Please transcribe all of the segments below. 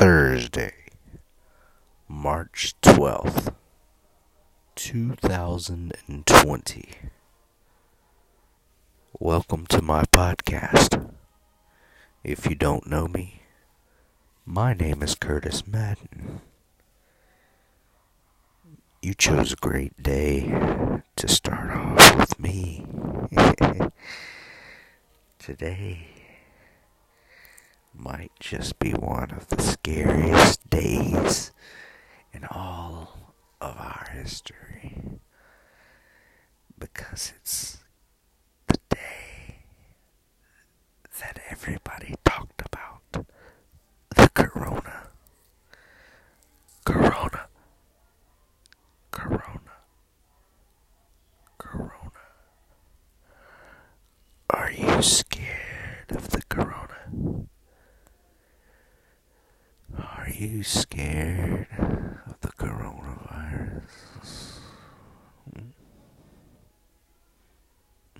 Thursday, March 12th, 2020. Welcome to my podcast. If you don't know me, my name is Curtis Madden. You chose a great day to start off with me. Today might just be one of the scariest days in all of our history. Because it's the day that everybody talked about the corona. Corona. Corona. Corona. Are you scared of the corona? Are you scared of the coronavirus?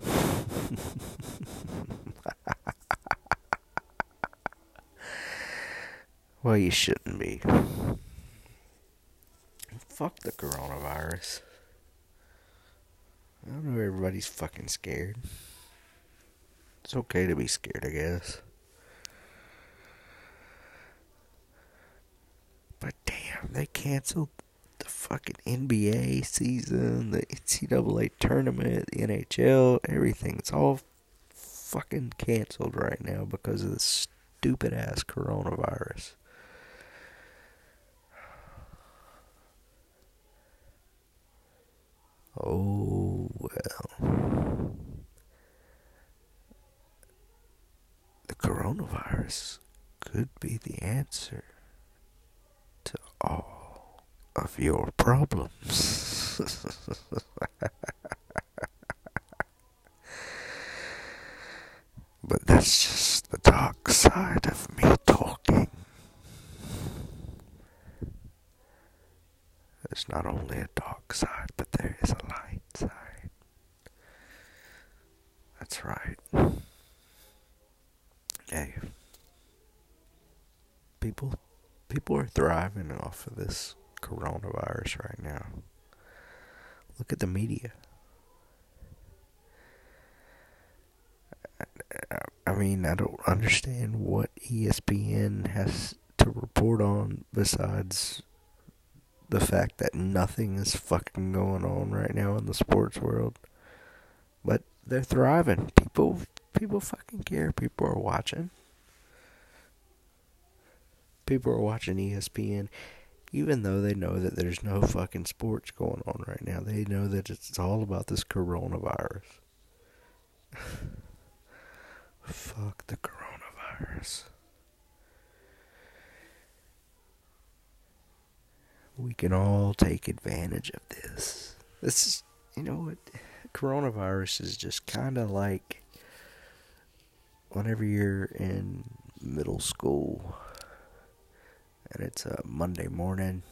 well, you shouldn't be. Fuck the coronavirus. I don't know everybody's fucking scared. It's okay to be scared, I guess. But damn, they canceled the fucking NBA season, the NCAA tournament, the NHL, everything. It's all fucking canceled right now because of this stupid ass coronavirus. Oh, well. The coronavirus could be the answer all of your problems. but that's just the dark side of me talking. There's not only a dark side, but there is a light side. That's right. Hey. People people are thriving off of this coronavirus right now. Look at the media. I mean, I don't understand what ESPN has to report on besides the fact that nothing is fucking going on right now in the sports world. But they're thriving. People people fucking care. People are watching. People are watching ESPN even though they know that there's no fucking sports going on right now. They know that it's all about this coronavirus. Fuck the coronavirus. we can all take advantage of this. This is, you know what? Coronavirus is just kind of like whenever you're in middle school and it's a Monday morning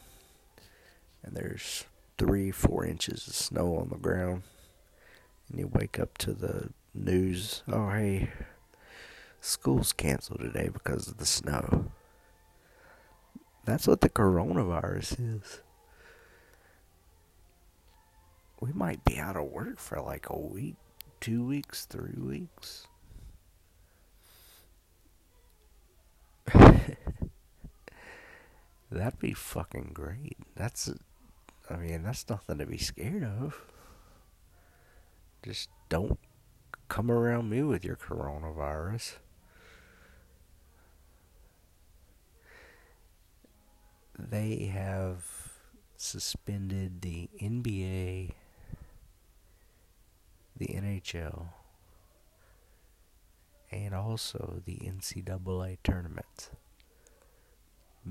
and there's three, four inches of snow on the ground, and you wake up to the news oh, hey, school's canceled today because of the snow. That's what the coronavirus is. We might be out of work for like a week, two weeks, three weeks. That'd be fucking great. That's, I mean, that's nothing to be scared of. Just don't come around me with your coronavirus. they have suspended the NBA, the NHL, and also the NCAA tournament,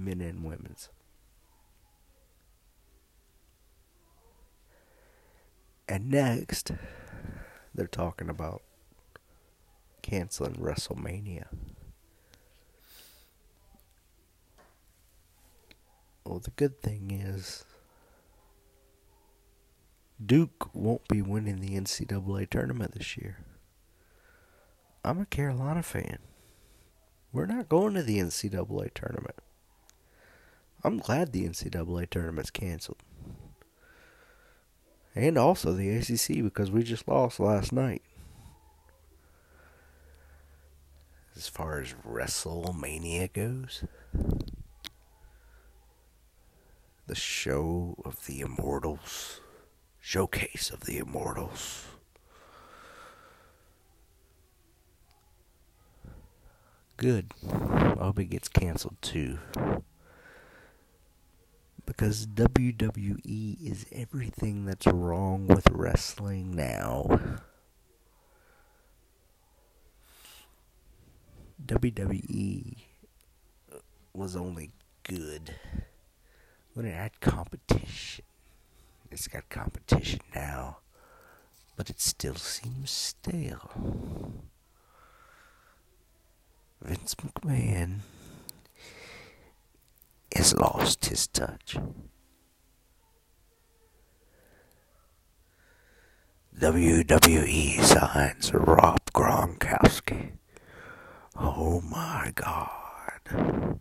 men and women's. And next, they're talking about canceling WrestleMania. Well, the good thing is Duke won't be winning the NCAA tournament this year. I'm a Carolina fan. We're not going to the NCAA tournament. I'm glad the NCAA tournament's canceled. And also the ACC because we just lost last night. As far as WrestleMania goes, the show of the immortals, showcase of the immortals. Good. I hope it gets canceled too. Because WWE is everything that's wrong with wrestling now. WWE was only good when it had competition. It's got competition now, but it still seems stale. Vince McMahon has lost his touch. WWE signs Rob Gronkowski. Oh my god.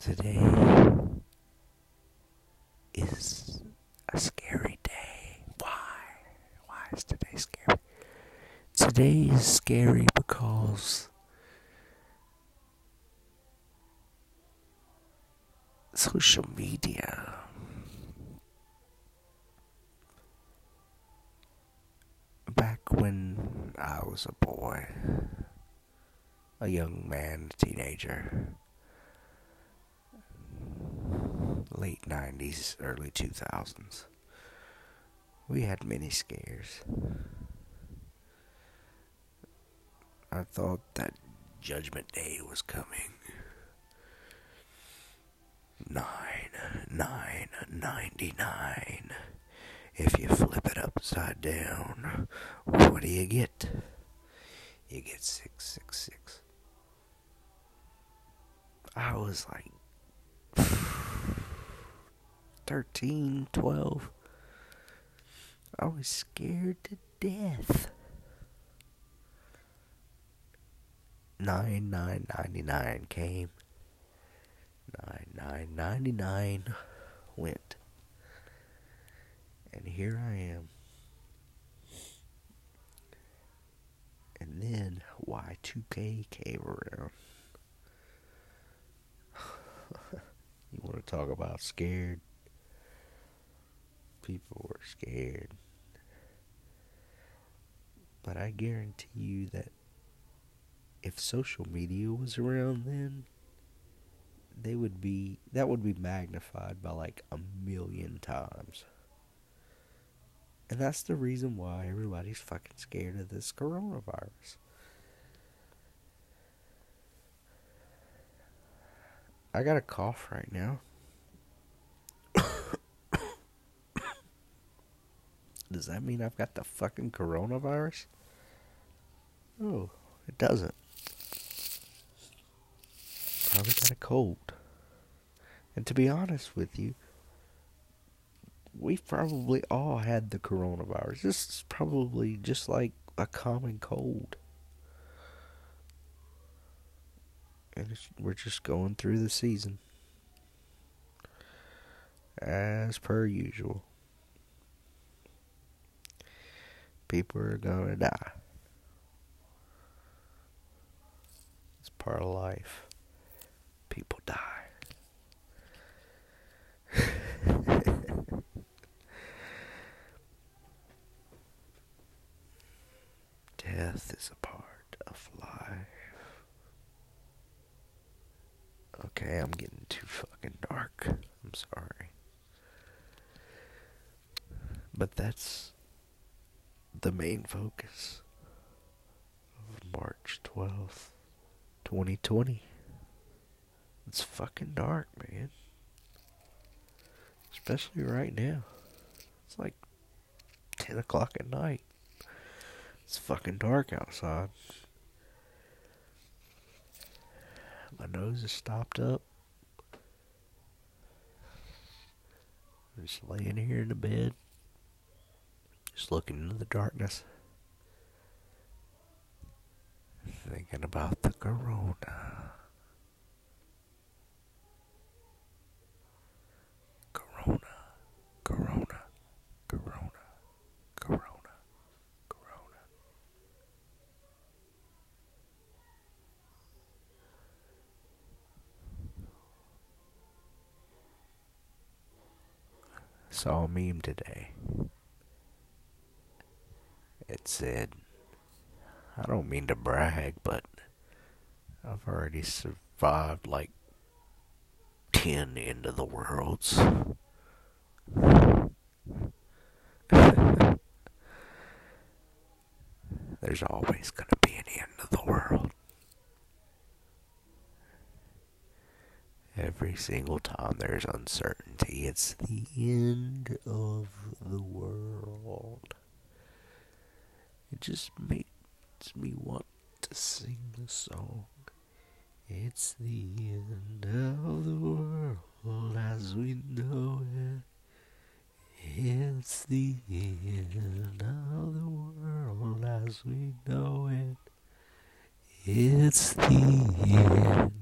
Today is a scary day. Why? Why is today scary? Today is scary because social media back when I was a boy, a young man, a teenager, late 90s, early 2000s, we had many scares. I thought that Judgment Day was coming. Nine, nine, ninety nine. If you flip it upside down, what do you get? You get 666. I was like 13, 12. I was scared to death. Nine nine ninety nine came. Nine nine ninety nine went. And here I am. And then Y2K came around. you want to talk about scared? People were scared. But I guarantee you that if social media was around then, they would be that would be magnified by like a million times. And that's the reason why everybody's fucking scared of this coronavirus. I got a cough right now. Does that mean I've got the fucking coronavirus? Oh, it doesn't. Probably got a cold. And to be honest with you, we've probably all had the coronavirus. This is probably just like a common cold. And we're just going through the season. As per usual. People are gonna die. It's part of life. People die. Death is a part of life. Okay, I'm getting too fucking dark. I'm sorry. But that's the main focus of March 12th, 2020. It's fucking dark, man. Especially right now. It's like 10 o'clock at night. It's fucking dark outside. My nose is stopped up. I'm just laying here in the bed. Just looking into the darkness. thinking about the corona corona, corona, corona, corona. Saw a meme today. It said, I don't mean to brag, but I've already survived like 10 end of the worlds. There's always going to be an end of the world. Every single time there's uncertainty, it's the end of the world. It just makes me want to sing the song. It's the end of the world as we know it. It's the end of the world as we know it. It's the end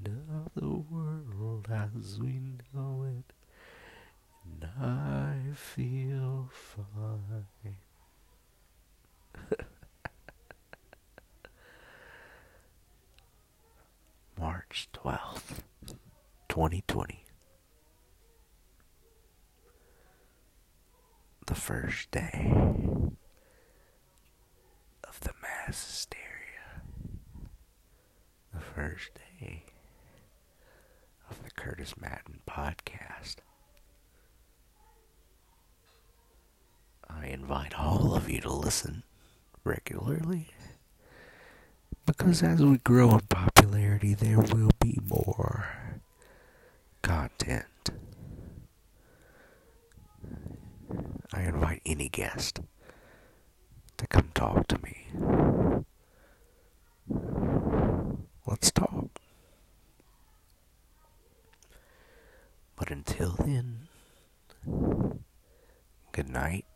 as we know it. And I feel fine. March 12th, 2020. The first day of the mass hysteria. The first day Curtis Madden podcast. I invite all of you to listen regularly because as we grow in popularity, there will be more content. I invite any guest to come talk to me. Let's talk. But until then, good night